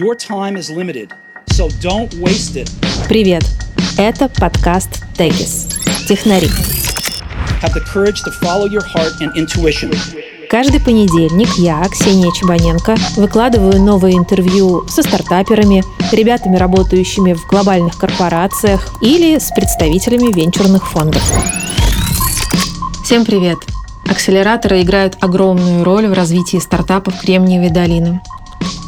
Your time is limited, so don't waste it. Привет! Это подкаст Тегис. Технари. Have the courage to follow your heart and intuition. Каждый понедельник я, Ксения Чебаненко, выкладываю новые интервью со стартаперами, ребятами, работающими в глобальных корпорациях или с представителями венчурных фондов. Всем привет! Акселераторы играют огромную роль в развитии стартапов Кремниевой долины.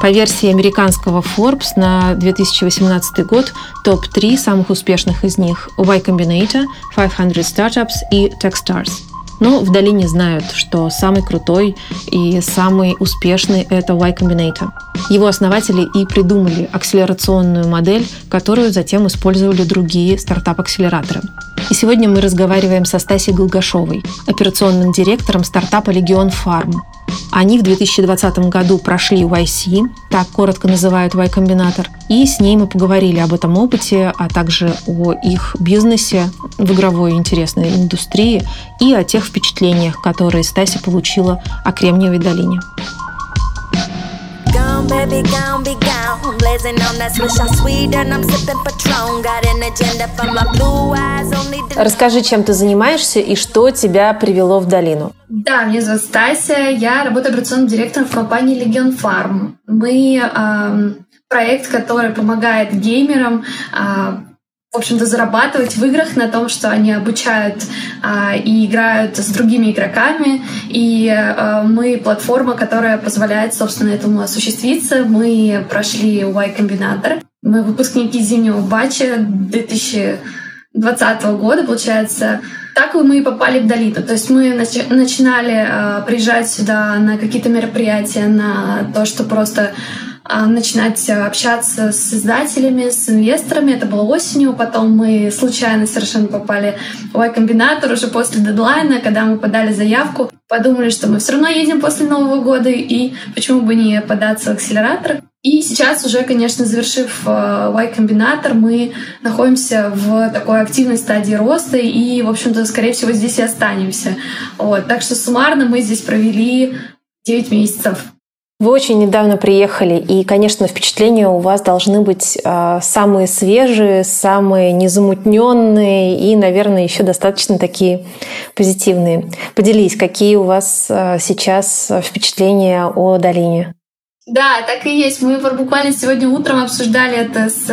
По версии американского Forbes на 2018 год топ-3 самых успешных из них – Y Combinator, 500 Startups и Techstars – но в долине знают, что самый крутой и самый успешный – это Y Combinator. Его основатели и придумали акселерационную модель, которую затем использовали другие стартап-акселераторы. И сегодня мы разговариваем со Стасей Голгашовой, операционным директором стартапа «Легион Фарм», они в 2020 году прошли YC, так коротко называют Y-комбинатор, и с ней мы поговорили об этом опыте, а также о их бизнесе в игровой интересной индустрии и о тех впечатлениях, которые Стася получила о Кремниевой долине. Gone, baby, gone, be gone. Blazing on that swish, I'm sweet and I'm sipping Patron. Got an agenda for my blue eyes only. Расскажи, чем ты занимаешься и что тебя привело в долину. Да, меня зовут Стася, я работаю операционным директором в компании Legion Farm. Мы э, проект, который помогает геймерам э, в общем-то, зарабатывать в играх на том, что они обучают а, и играют с другими игроками. И а, мы платформа, которая позволяет, собственно, этому осуществиться. Мы прошли Y Combinator. Мы выпускники зимнего батча 2020 года, получается. Так мы и попали в долину. То есть мы нач- начинали а, приезжать сюда на какие-то мероприятия, на то, что просто начинать общаться с издателями, с инвесторами. Это было осенью. Потом мы случайно совершенно попали в Y-комбинатор уже после дедлайна, когда мы подали заявку. Подумали, что мы все равно едем после Нового года, и почему бы не податься в акселератор. И сейчас уже, конечно, завершив э, Y-комбинатор, мы находимся в такой активной стадии роста и, в общем-то, скорее всего, здесь и останемся. Вот. Так что суммарно мы здесь провели 9 месяцев. Вы очень недавно приехали, и, конечно, впечатления у вас должны быть э, самые свежие, самые незамутненные и, наверное, еще достаточно такие позитивные. Поделись, какие у вас э, сейчас впечатления о долине? Да, так и есть. Мы буквально сегодня утром обсуждали это с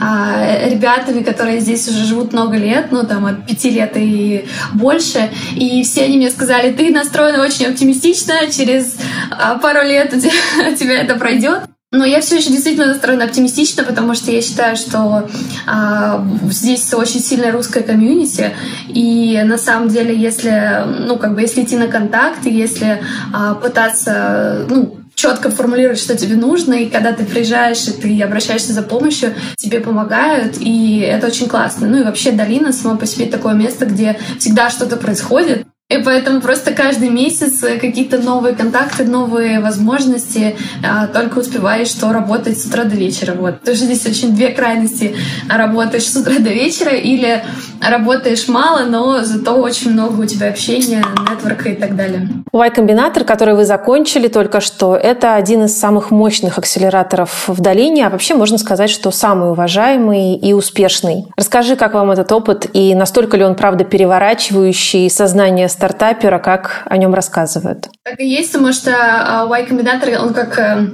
а, ребятами, которые здесь уже живут много лет, ну там от пяти лет и больше. И все они мне сказали, ты настроена очень оптимистично, через а, пару лет у тебя, у тебя это пройдет. Но я все еще действительно настроена оптимистично, потому что я считаю, что а, здесь очень сильная русская комьюнити, и на самом деле, если, ну, как бы, если идти на контакт, если а, пытаться, ну, четко формулировать, что тебе нужно, и когда ты приезжаешь и ты обращаешься за помощью, тебе помогают, и это очень классно. Ну и вообще долина сама по себе такое место, где всегда что-то происходит, и поэтому просто каждый месяц какие-то новые контакты, новые возможности, а, только успеваешь что работать с утра до вечера. Вот. Тоже здесь очень две крайности. Работаешь с утра до вечера или работаешь мало, но зато очень много у тебя общения, нетворка и так далее. Y-комбинатор, который вы закончили только что, это один из самых мощных акселераторов в долине, а вообще можно сказать, что самый уважаемый и успешный. Расскажи, как вам этот опыт и настолько ли он, правда, переворачивающий сознание стартапера, как о нем рассказывают? Так и есть, потому что а, Y-комбинатор, он как э,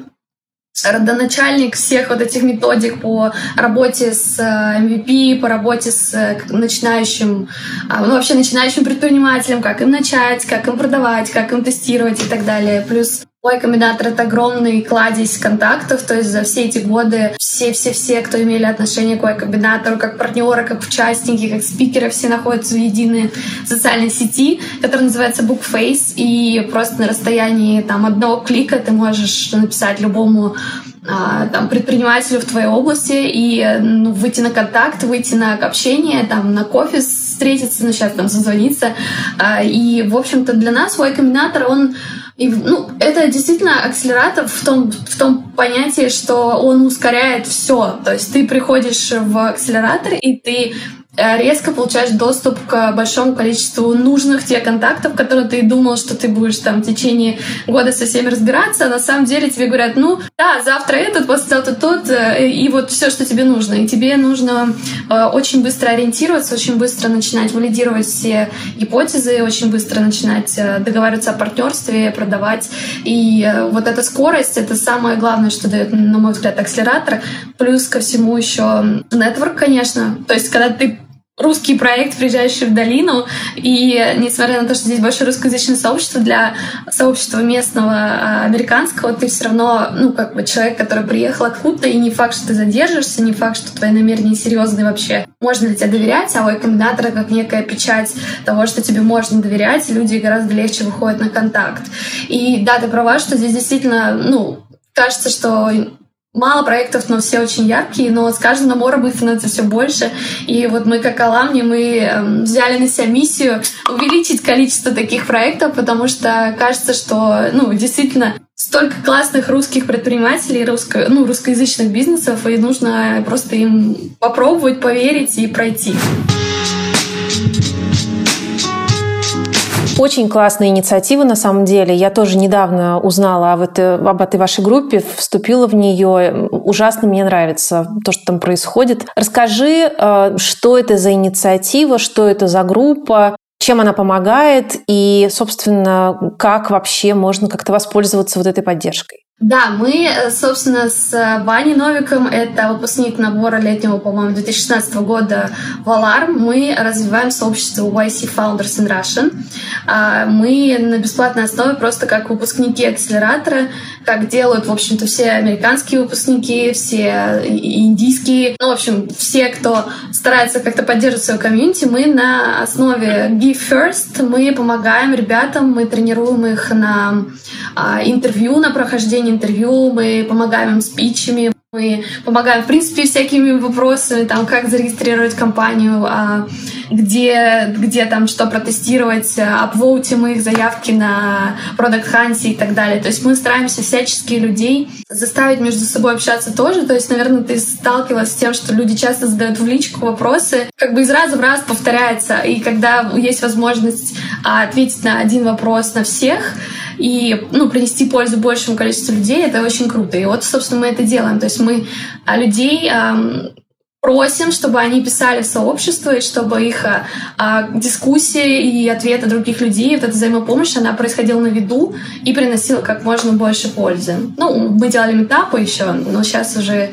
родоначальник всех вот этих методик по работе с MVP, э, по работе с э, начинающим, а, ну вообще начинающим предпринимателем, как им начать, как им продавать, как им тестировать и так далее. Плюс мой комбинатор — это огромный кладезь контактов, то есть за все эти годы все-все-все, кто имели отношение к Y-комбинатору, как партнеры, как участники, как спикеры, все находятся в единой социальной сети, которая называется Bookface, и просто на расстоянии там одного клика ты можешь написать любому а, там, предпринимателю в твоей области и ну, выйти на контакт, выйти на общение, там, на кофе встретиться, сейчас там созвониться. А, и, в общем-то, для нас Y-комбинатор, он и, ну, это действительно акселератор в том, в том понятии, что он ускоряет все. То есть ты приходишь в акселератор, и ты резко получаешь доступ к большому количеству нужных тебе контактов, которые ты думал, что ты будешь там в течение года со всеми разбираться, а на самом деле тебе говорят, ну да, завтра этот, послезавтра тот, э, и вот все, что тебе нужно. И тебе нужно э, очень быстро ориентироваться, очень быстро начинать валидировать все гипотезы, очень быстро начинать договариваться о партнерстве, продавать. И вот эта скорость — это самое главное, что дает, на мой взгляд, акселератор. Плюс ко всему еще нетворк, конечно. То есть, когда ты русский проект, приезжающий в долину, и несмотря на то, что здесь большое русскоязычное сообщество, для сообщества местного а, американского ты все равно, ну, как бы человек, который приехал откуда-то, и не факт, что ты задержишься, не факт, что твои намерения серьезные вообще. Можно ли тебе доверять, а у комбинатора как некая печать того, что тебе можно доверять, люди гораздо легче выходят на контакт. И да, ты права, что здесь действительно, ну, кажется, что мало проектов, но все очень яркие, но с каждым набором их становится все больше. И вот мы, как Аламни, мы э, взяли на себя миссию увеличить количество таких проектов, потому что кажется, что, ну, действительно, столько классных русских предпринимателей, русско, ну, русскоязычных бизнесов, и нужно просто им попробовать, поверить и пройти. Очень классная инициатива, на самом деле. Я тоже недавно узнала об этой, об этой вашей группе, вступила в нее. Ужасно мне нравится то, что там происходит. Расскажи, э, что это за инициатива, что это за группа, чем она помогает и, собственно, как вообще можно как-то воспользоваться вот этой поддержкой. Да, мы, э, собственно, с э, Ваней Новиком, это выпускник набора летнего, по-моему, 2016 года в Alarm, мы развиваем сообщество YC Founders in Russian. А, мы на бесплатной основе просто как выпускники акселератора, как делают, в общем-то, все американские выпускники, все индийские, ну, в общем, все, кто старается как-то поддерживать свою комьюнити, мы на основе Give First, мы помогаем ребятам, мы тренируем их на а, интервью, на прохождение интервью, мы помогаем им спичами, мы помогаем, в принципе, всякими вопросами, там, как зарегистрировать компанию, а, где, где там что протестировать, апвоутим их заявки на Product Hunt и так далее. То есть мы стараемся всячески людей заставить между собой общаться тоже. То есть, наверное, ты сталкивалась с тем, что люди часто задают в личку вопросы, как бы из раза в раз повторяется. И когда есть возможность а, ответить на один вопрос на всех, и ну, принести пользу большему количеству людей, это очень круто. И вот, собственно, мы это делаем. То есть мы а, людей просим, чтобы они писали в сообщество, и чтобы их а, а, дискуссии и ответы других людей, вот эта взаимопомощь, она происходила на виду и приносила как можно больше пользы. Ну, мы делали метапы еще, но сейчас уже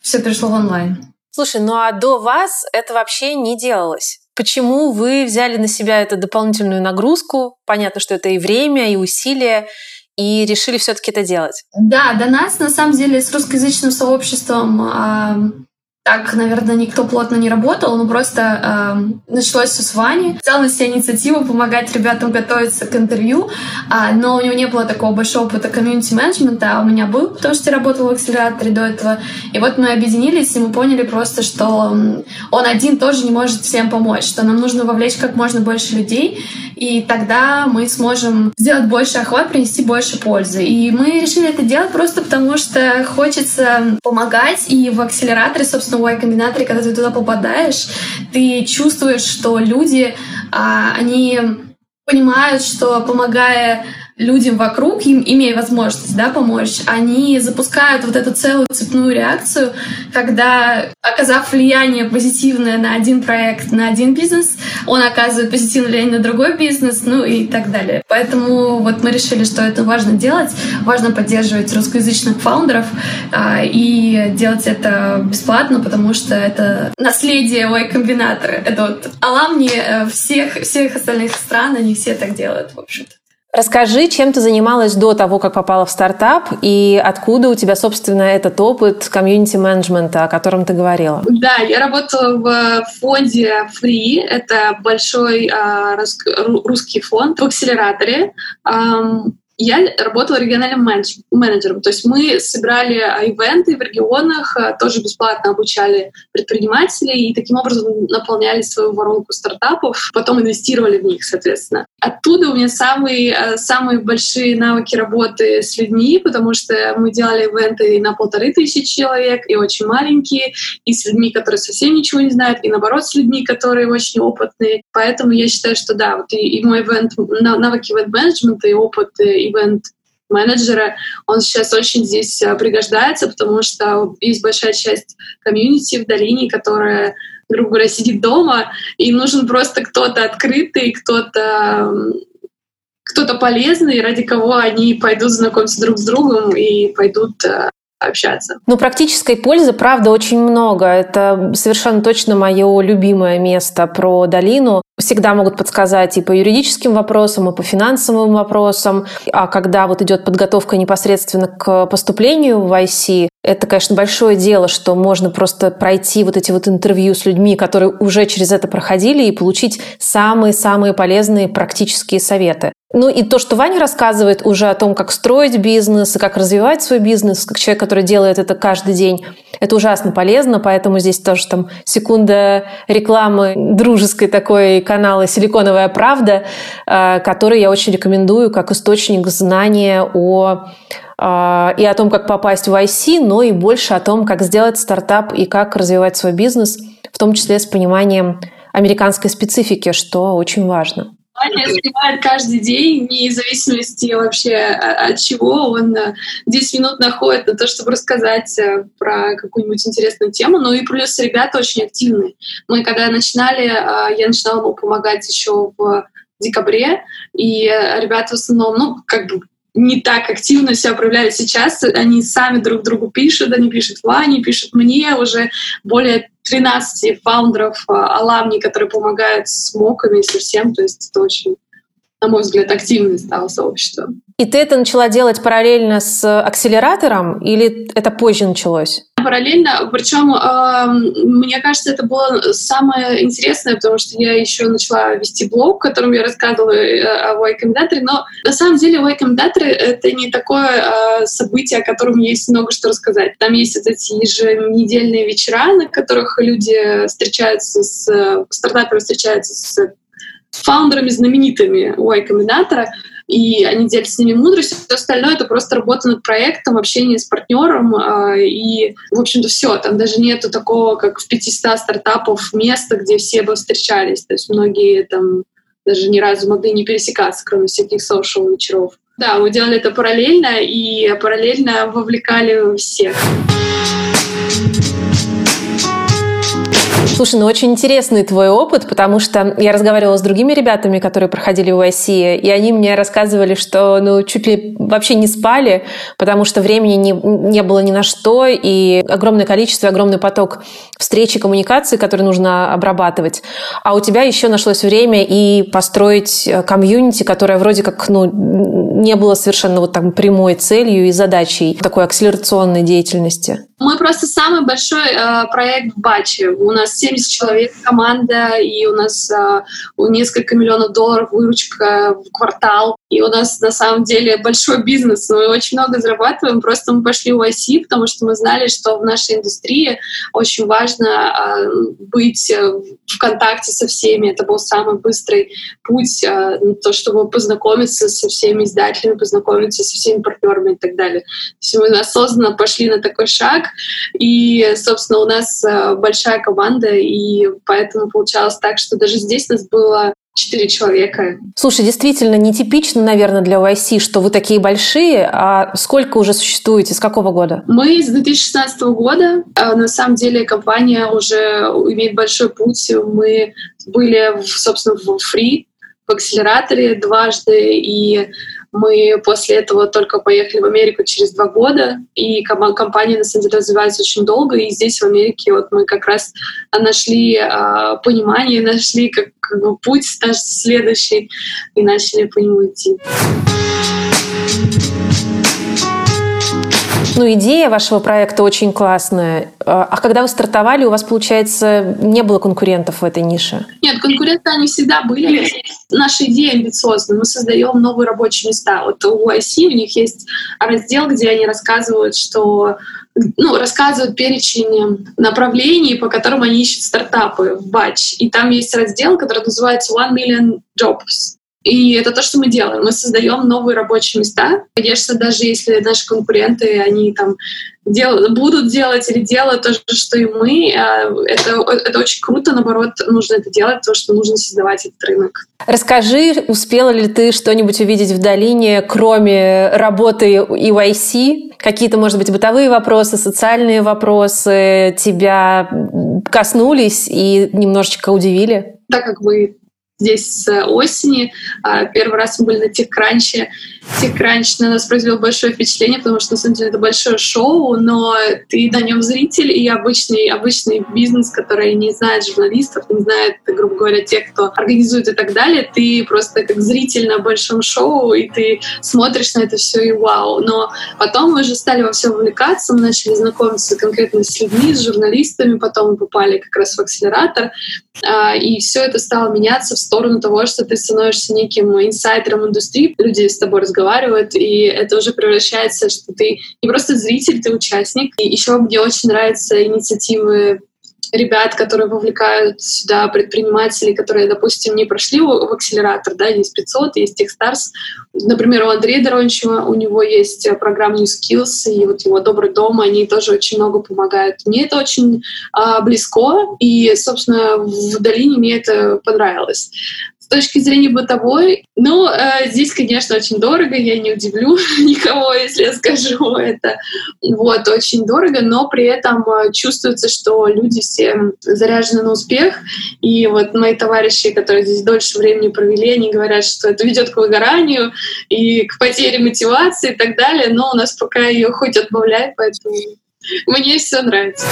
все перешло в онлайн. Слушай, ну а до вас это вообще не делалось? Почему вы взяли на себя эту дополнительную нагрузку? Понятно, что это и время, и усилия, и решили все-таки это делать. Да, до нас на самом деле с русскоязычным сообществом так, наверное, никто плотно не работал, но просто э, началось все с Вани. Взял на себя инициативу помогать ребятам готовиться к интервью, э, но у него не было такого большого опыта комьюнити-менеджмента, а у меня был, потому что я работала в акселераторе до этого. И вот мы объединились, и мы поняли просто, что он один тоже не может всем помочь, что нам нужно вовлечь как можно больше людей, и тогда мы сможем сделать больше охват, принести больше пользы. И мы решили это делать просто потому, что хочется помогать, и в акселераторе, собственно, собственно, в Y-комбинаторе, когда ты туда попадаешь, ты чувствуешь, что люди, а, они понимают, что помогая людям вокруг, им, имея возможность да, помочь, они запускают вот эту целую цепную реакцию, когда, оказав влияние позитивное на один проект, на один бизнес, он оказывает позитивное влияние на другой бизнес, ну и так далее. Поэтому вот мы решили, что это важно делать, важно поддерживать русскоязычных фаундеров а, и делать это бесплатно, потому что это наследие Y-комбинатора. Это вот аламни э, всех, всех остальных стран, они все так делают, в общем-то. Расскажи, чем ты занималась до того, как попала в стартап, и откуда у тебя, собственно, этот опыт комьюнити-менеджмента, о котором ты говорила? Да, я работала в фонде Free, это большой э, русский фонд в акселераторе. Я работала региональным менеджером, то есть мы собирали ивенты в регионах, э, тоже бесплатно обучали предпринимателей и таким образом наполняли свою воронку стартапов, потом инвестировали в них, соответственно. Оттуда у меня самые, э, самые большие навыки работы с людьми, потому что мы делали ивенты на полторы тысячи человек, и очень маленькие, и с людьми, которые совсем ничего не знают, и наоборот с людьми, которые очень опытные. Поэтому я считаю, что да, вот и, и мой ивент, навыки ивент-менеджмента и опыт ивент менеджера, он сейчас очень здесь э, пригождается, потому что есть большая часть комьюнити в долине, которая грубо говоря, сидит дома, и нужен просто кто-то открытый, кто-то кто-то полезный, ради кого они пойдут знакомиться друг с другом и пойдут э, общаться. Ну, практической пользы, правда, очень много. Это совершенно точно мое любимое место про долину. Всегда могут подсказать и по юридическим вопросам, и по финансовым вопросам. А когда вот идет подготовка непосредственно к поступлению в IC, это, конечно, большое дело, что можно просто пройти вот эти вот интервью с людьми, которые уже через это проходили, и получить самые-самые полезные практические советы. Ну и то, что Ваня рассказывает уже о том, как строить бизнес и как развивать свой бизнес, как человек, который делает это каждый день, это ужасно полезно, поэтому здесь тоже там секунда рекламы дружеской такой канала «Силиконовая правда», э, который я очень рекомендую как источник знания о э, и о том, как попасть в IC, но и больше о том, как сделать стартап и как развивать свой бизнес, в том числе с пониманием американской специфики, что очень важно. Ваня снимает каждый день, вне зависимости вообще от чего. Он 10 э, минут находит на то, чтобы рассказать э, про какую-нибудь интересную тему. Ну и плюс ребята очень активные. Мы когда начинали, э, я начинала ему помогать еще в декабре, и ребята в основном, ну, как бы не так активно себя проявляли сейчас. Они сами друг другу пишут, они пишут Ване, пишут мне, уже более 13 фаундеров а, Аламни, которые помогают с моками совсем, то есть это очень на мой взгляд, активное стало сообщество. И ты это начала делать параллельно с акселератором или это позже началось? Параллельно, причем э, мне кажется, это было самое интересное, потому что я еще начала вести блог, в котором я рассказывала э, о Y-комбинаторе, но на самом деле Y-комбинаторы — это не такое э, событие, о котором есть много что рассказать. Там есть вот эти еженедельные вечера, на которых люди встречаются с стартаперы встречаются с фаундерами знаменитыми Y-комбинатора, и они делятся с ними мудростью. Все остальное — это просто работа над проектом, общение с партнером, э, и, в общем-то, все. Там даже нету такого, как в 500 стартапов, места, где все бы встречались. То есть многие там даже ни разу могли не пересекаться, кроме всяких социал вечеров. Да, мы делали это параллельно, и параллельно вовлекали всех. Слушай, ну очень интересный твой опыт, потому что я разговаривала с другими ребятами, которые проходили в России, и они мне рассказывали, что ну чуть ли вообще не спали, потому что времени не, не было ни на что, и огромное количество, огромный поток встреч и коммуникаций, которые нужно обрабатывать. А у тебя еще нашлось время и построить э, комьюнити, которое вроде как ну, не было совершенно вот там прямой целью и задачей такой акселерационной деятельности. Мы просто самый большой э, проект в Баче. У нас 70 человек команда, и у нас э, несколько миллионов долларов выручка в квартал. И у нас на самом деле большой бизнес. Мы очень много зарабатываем. Просто мы пошли в IC, потому что мы знали, что в нашей индустрии очень важно э, быть в контакте со всеми. Это был самый быстрый путь, э, то, чтобы познакомиться со всеми издателями, познакомиться со всеми партнерами и так далее. То есть мы осознанно пошли на такой шаг, и, собственно, у нас э, большая команда, и поэтому получалось так, что даже здесь нас было четыре человека. Слушай, действительно нетипично, наверное, для YC, что вы такие большие. А сколько уже существуете? С какого года? Мы с 2016 года. А на самом деле компания уже имеет большой путь. Мы были, собственно, в Free, в акселераторе дважды, и мы после этого только поехали в Америку через два года, и компания, на самом деле, развивается очень долго, и здесь, в Америке, вот мы как раз нашли э, понимание, нашли как, как бы путь наш следующий, и начали по нему идти. Ну, идея вашего проекта очень классная. А когда вы стартовали, у вас, получается, не было конкурентов в этой нише? Нет, конкуренты они всегда были. Наша идея амбициозна. Мы создаем новые рабочие места. Вот у IC у них есть раздел, где они рассказывают, что ну, рассказывают перечень направлений, по которым они ищут стартапы в батч. И там есть раздел, который называется One Million Jobs. И это то, что мы делаем. Мы создаем новые рабочие места. Конечно, даже если наши конкуренты, они там дел, будут делать или делают то же, что и мы, а, это, это очень круто, наоборот, нужно это делать, то, что нужно создавать этот рынок. Расскажи, успела ли ты что-нибудь увидеть в долине, кроме работы EYC? Какие-то, может быть, бытовые вопросы, социальные вопросы тебя коснулись и немножечко удивили? Так как вы здесь с осени. А, первый раз мы были на TechCrunch. TechCrunch на нас произвел большое впечатление, потому что, на самом деле, это большое шоу, но ты на нем зритель и обычный, обычный бизнес, который не знает журналистов, не знает, грубо говоря, тех, кто организует и так далее. Ты просто как зритель на большом шоу, и ты смотришь на это все и вау. Но потом мы уже стали во все вовлекаться, мы начали знакомиться конкретно с людьми, с журналистами, потом мы попали как раз в акселератор, а, и все это стало меняться в сторону того, что ты становишься неким инсайдером индустрии, люди с тобой разговаривают, и это уже превращается, что ты не просто зритель, ты участник. И еще мне очень нравятся инициативы ребят, которые вовлекают сюда предпринимателей, которые, допустим, не прошли в, акселератор, да, есть 500, есть Techstars. Например, у Андрея Дорончева, у него есть программа New Skills, и вот его «Добрый дом», они тоже очень много помогают. Мне это очень а, близко, и, собственно, в долине мне это понравилось точки зрения бытовой, ну, э, здесь, конечно, очень дорого, я не удивлю никого, если я скажу это. Вот, очень дорого, но при этом э, чувствуется, что люди все заряжены на успех. И вот мои товарищи, которые здесь дольше времени провели, они говорят, что это ведет к выгоранию и к потере мотивации и так далее, но у нас пока ее хоть отбавляй, поэтому мне все нравится.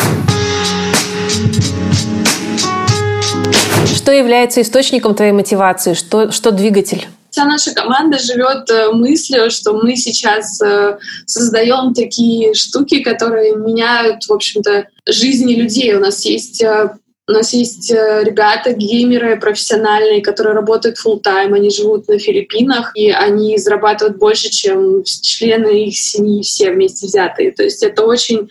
Что является источником твоей мотивации? Что, что двигатель? Вся наша команда живет э, мыслью, что мы сейчас э, создаем такие штуки, которые меняют, в общем-то, жизни людей. У нас есть э, у нас есть ребята, геймеры профессиональные, которые работают full time они живут на Филиппинах, и они зарабатывают больше, чем члены их семьи все вместе взятые. То есть это очень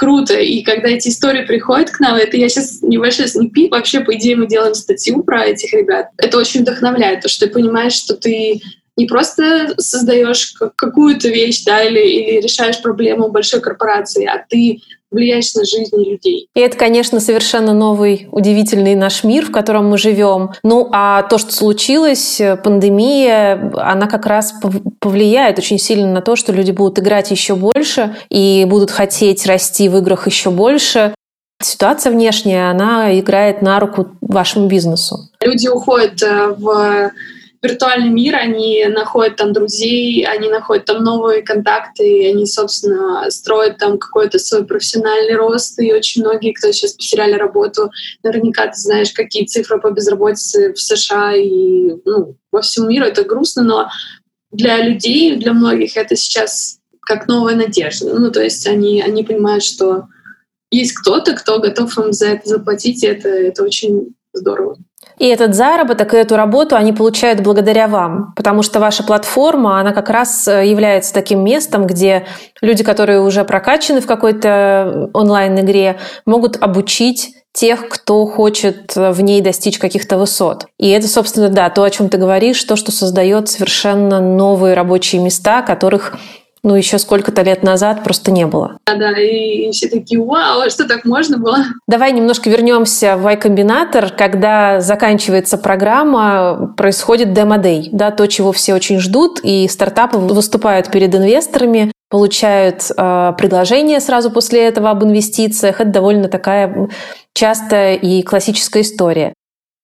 круто. И когда эти истории приходят к нам, это я сейчас небольшой снипик, вообще, по идее, мы делаем статью про этих ребят. Это очень вдохновляет, то, что ты понимаешь, что ты не просто создаешь какую-то вещь, да, или, или решаешь проблему большой корпорации, а ты влияешь на жизни людей. И это, конечно, совершенно новый, удивительный наш мир, в котором мы живем. Ну, а то, что случилось, пандемия, она как раз повлияет очень сильно на то, что люди будут играть еще больше и будут хотеть расти в играх еще больше. Ситуация внешняя, она играет на руку вашему бизнесу. Люди уходят э, в виртуальный мир, они находят там друзей, они находят там новые контакты, они, собственно, строят там какой-то свой профессиональный рост, и очень многие, кто сейчас потеряли работу, наверняка ты знаешь, какие цифры по безработице в США и ну, во всем миру, это грустно, но для людей, для многих это сейчас как новая надежда. Ну, то есть они, они понимают, что есть кто-то, кто готов им за это заплатить, и это, это очень здорово. И этот заработок, и эту работу они получают благодаря вам, потому что ваша платформа, она как раз э, является таким местом, где люди, которые уже прокачаны в какой-то онлайн-игре, могут обучить тех, кто хочет в ней достичь каких-то высот. И это, собственно, да, то, о чем ты говоришь, то, что создает совершенно новые рабочие места, которых ну, еще сколько-то лет назад просто не было. Да, да, и все такие, вау, а что так можно было? Давай немножко вернемся в Y-комбинатор. Когда заканчивается программа, происходит демо-дей, да, то, чего все очень ждут, и стартапы выступают перед инвесторами, получают э, предложение сразу после этого об инвестициях. Это довольно такая частая и классическая история.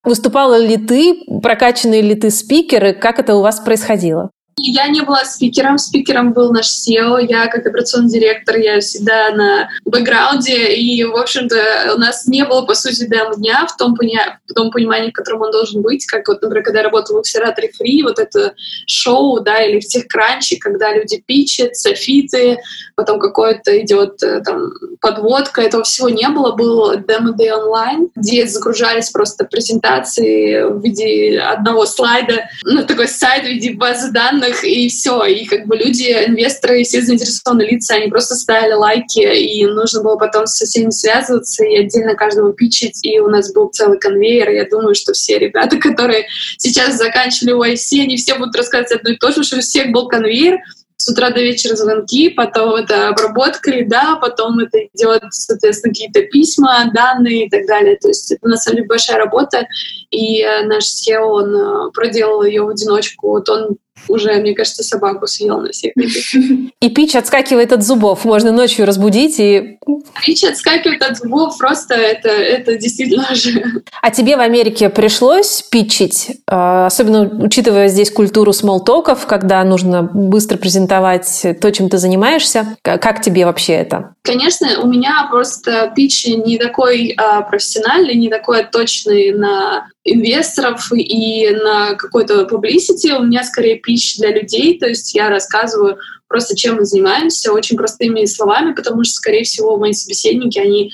Выступала ли ты, прокачанные ли ты спикеры, как это у вас происходило? Я не была спикером, спикером был наш SEO, я как операционный директор, я всегда на бэкграунде, и, в общем-то, у нас не было, по сути, демо-дня в том, в том понимании, в котором он должен быть, как вот, например, когда я работала в акселераторе Free, вот это шоу, да, или в тех кранче, когда люди пичат, софиты, потом какой-то идет э, там подводка, этого всего не было. Был Demo Day онлайн, где загружались просто презентации в виде одного слайда, ну, такой сайт в виде базы данных, и все. И как бы люди, инвесторы, все заинтересованные лица, они просто ставили лайки, и нужно было потом со всеми связываться и отдельно каждому пичить, и у нас был целый конвейер, я думаю, что все ребята, которые сейчас заканчивали YC, они все будут рассказывать одно и то же, что у всех был конвейер, с утра до вечера звонки, потом это обработка лида, потом это идет, соответственно, какие-то письма, данные и так далее. То есть это на самом деле большая работа, и э, наш SEO, он э, проделал ее в одиночку. Вот он уже, мне кажется, собаку съел на всех этих. И пич отскакивает от зубов. Можно ночью разбудить и... Пич отскакивает от зубов. Просто это, это действительно же... А тебе в Америке пришлось питчить? А, особенно учитывая здесь культуру смолтоков, когда нужно быстро презентовать то, чем ты занимаешься. Как тебе вообще это? Конечно, у меня просто пич не такой а, профессиональный, не такой точный на инвесторов и на какой-то publicity. У меня скорее пич для людей, то есть я рассказываю просто, чем мы занимаемся, очень простыми словами, потому что, скорее всего, мои собеседники, они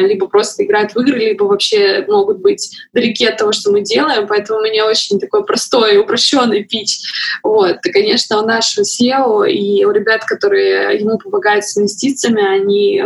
либо просто играют в игры, либо вообще могут быть далеки от того, что мы делаем, поэтому у меня очень такой простой, упрощенный пич. Вот. И, конечно, у нашего SEO и у ребят, которые ему помогают с инвестициями, они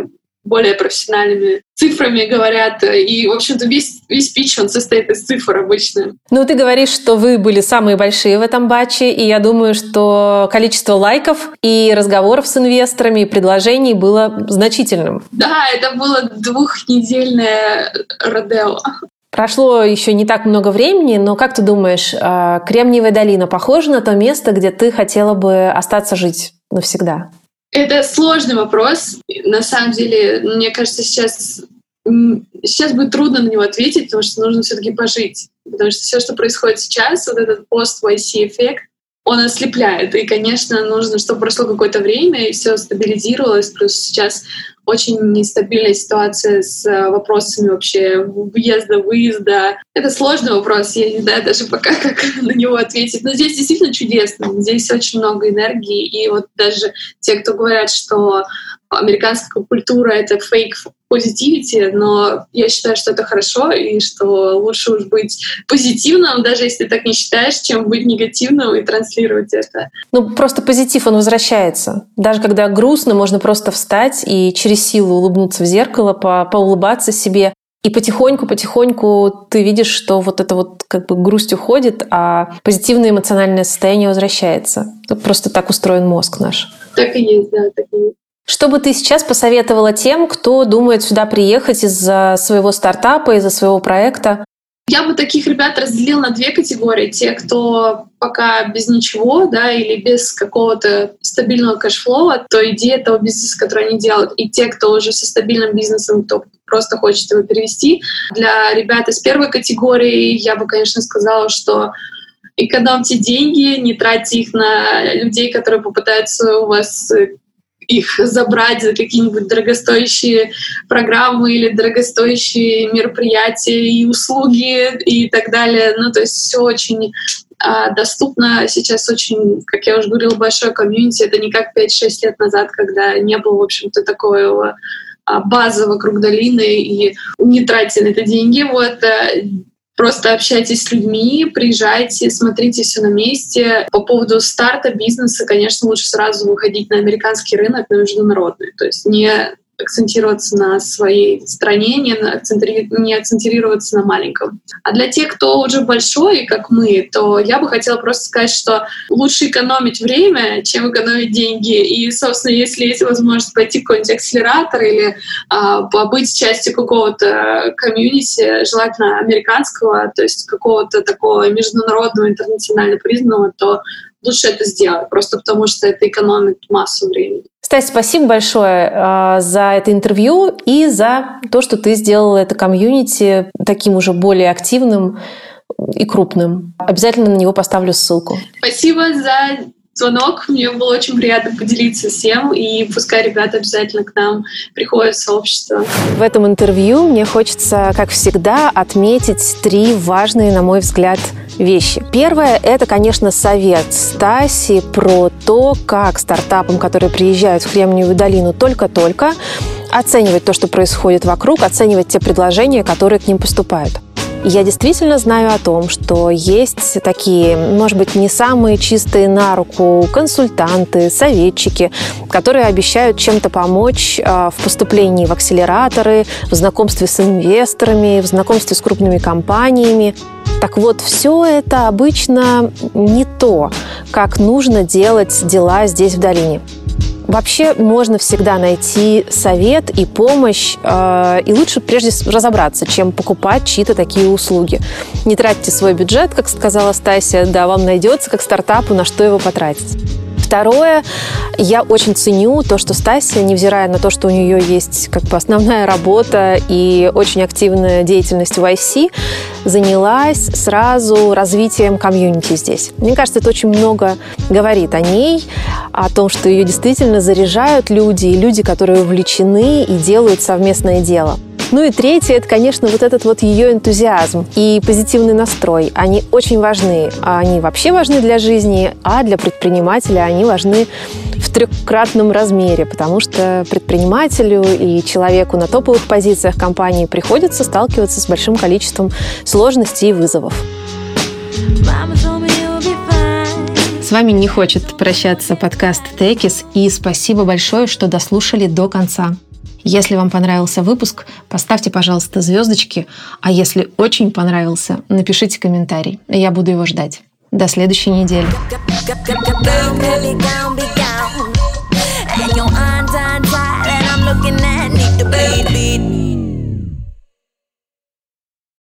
более профессиональными цифрами говорят. И, в общем-то, весь, весь пич, он состоит из цифр обычно. Ну, ты говоришь, что вы были самые большие в этом батче, и я думаю, что количество лайков и разговоров с инвесторами, и предложений было значительным. Да, это было двухнедельное родео. Прошло еще не так много времени, но как ты думаешь, а, Кремниевая долина похожа на то место, где ты хотела бы остаться жить навсегда? Это сложный вопрос. На самом деле, мне кажется, сейчас, сейчас будет трудно на него ответить, потому что нужно все-таки пожить. Потому что все, что происходит сейчас, вот этот пост-YC эффект, он ослепляет. И, конечно, нужно, чтобы прошло какое-то время и все стабилизировалось. Плюс сейчас очень нестабильная ситуация с э, вопросами вообще въезда, выезда. Это сложный вопрос, я не знаю даже пока, как на него ответить. Но здесь действительно чудесно, здесь очень много энергии, и вот даже те, кто говорят, что американская культура — это фейк позитивити, но я считаю, что это хорошо, и что лучше уж быть позитивным, даже если ты так не считаешь, чем быть негативным и транслировать это. Ну, просто позитив, он возвращается. Даже когда грустно, можно просто встать и через силу улыбнуться в зеркало, по поулыбаться себе. И потихоньку-потихоньку ты видишь, что вот это вот как бы грусть уходит, а позитивное эмоциональное состояние возвращается. Просто так устроен мозг наш. Так и есть, да, так и есть. Что бы ты сейчас посоветовала тем, кто думает сюда приехать из-за своего стартапа, из-за своего проекта? Я бы таких ребят разделил на две категории. Те, кто пока без ничего, да, или без какого-то стабильного кэшфлоа, то идея того бизнеса, который они делают, и те, кто уже со стабильным бизнесом, кто просто хочет его перевести. Для ребят из первой категории я бы, конечно, сказала, что экономьте деньги, не тратьте их на людей, которые попытаются у вас их забрать за какие-нибудь дорогостоящие программы или дорогостоящие мероприятия и услуги и так далее. Ну, то есть все очень а, доступно. Сейчас очень, как я уже говорила, большое комьюнити. Это не как 5-6 лет назад, когда не было, в общем-то, такого а, базы вокруг долины и не тратили это деньги. Вот э, Просто общайтесь с людьми, приезжайте, смотрите все на месте. По поводу старта бизнеса, конечно, лучше сразу выходить на американский рынок, на международный. То есть не акцентироваться на своей стране, не, акцентри... не акцентироваться на маленьком. А для тех, кто уже большой, как мы, то я бы хотела просто сказать, что лучше экономить время, чем экономить деньги. И, собственно, если есть возможность пойти в какой-нибудь акселератор или а, побыть частью какого-то комьюнити, желательно американского, то есть какого-то такого международного, интернационально признанного, то лучше это сделать, просто потому что это экономит массу времени. Стась, спасибо большое э, за это интервью и за то, что ты сделала это комьюнити таким уже более активным и крупным. Обязательно на него поставлю ссылку. Спасибо за звонок. Мне было очень приятно поделиться всем, и пускай ребята обязательно к нам приходят в сообщество. В этом интервью мне хочется, как всегда, отметить три важные, на мой взгляд, вещи. Первое – это, конечно, совет Стаси про то, как стартапам, которые приезжают в Кремниевую долину только-только, оценивать то, что происходит вокруг, оценивать те предложения, которые к ним поступают. Я действительно знаю о том, что есть такие, может быть, не самые чистые на руку консультанты, советчики, которые обещают чем-то помочь а, в поступлении в акселераторы, в знакомстве с инвесторами, в знакомстве с крупными компаниями. Так вот, все это обычно не то, как нужно делать дела здесь в долине. Вообще можно всегда найти совет и помощь, э, и лучше прежде разобраться, чем покупать чьи-то такие услуги. Не тратьте свой бюджет, как сказала Стася, да, вам найдется как стартапу, на что его потратить. Второе, я очень ценю то, что Стася, невзирая на то, что у нее есть как бы основная работа и очень активная деятельность в IC, занялась сразу развитием комьюнити здесь. Мне кажется, это очень много говорит о ней, о том, что ее действительно заряжают люди, и люди, которые увлечены и делают совместное дело. Ну и третье, это, конечно, вот этот вот ее энтузиазм и позитивный настрой. Они очень важны. Они вообще важны для жизни, а для предпринимателя они важны в трехкратном размере, потому что предпринимателю и человеку на топовых позициях компании приходится сталкиваться с большим количеством сложностей и вызовов. С вами не хочет прощаться подкаст Текис, и спасибо большое, что дослушали до конца. Если вам понравился выпуск, поставьте, пожалуйста, звездочки, а если очень понравился, напишите комментарий. Я буду его ждать. До следующей недели.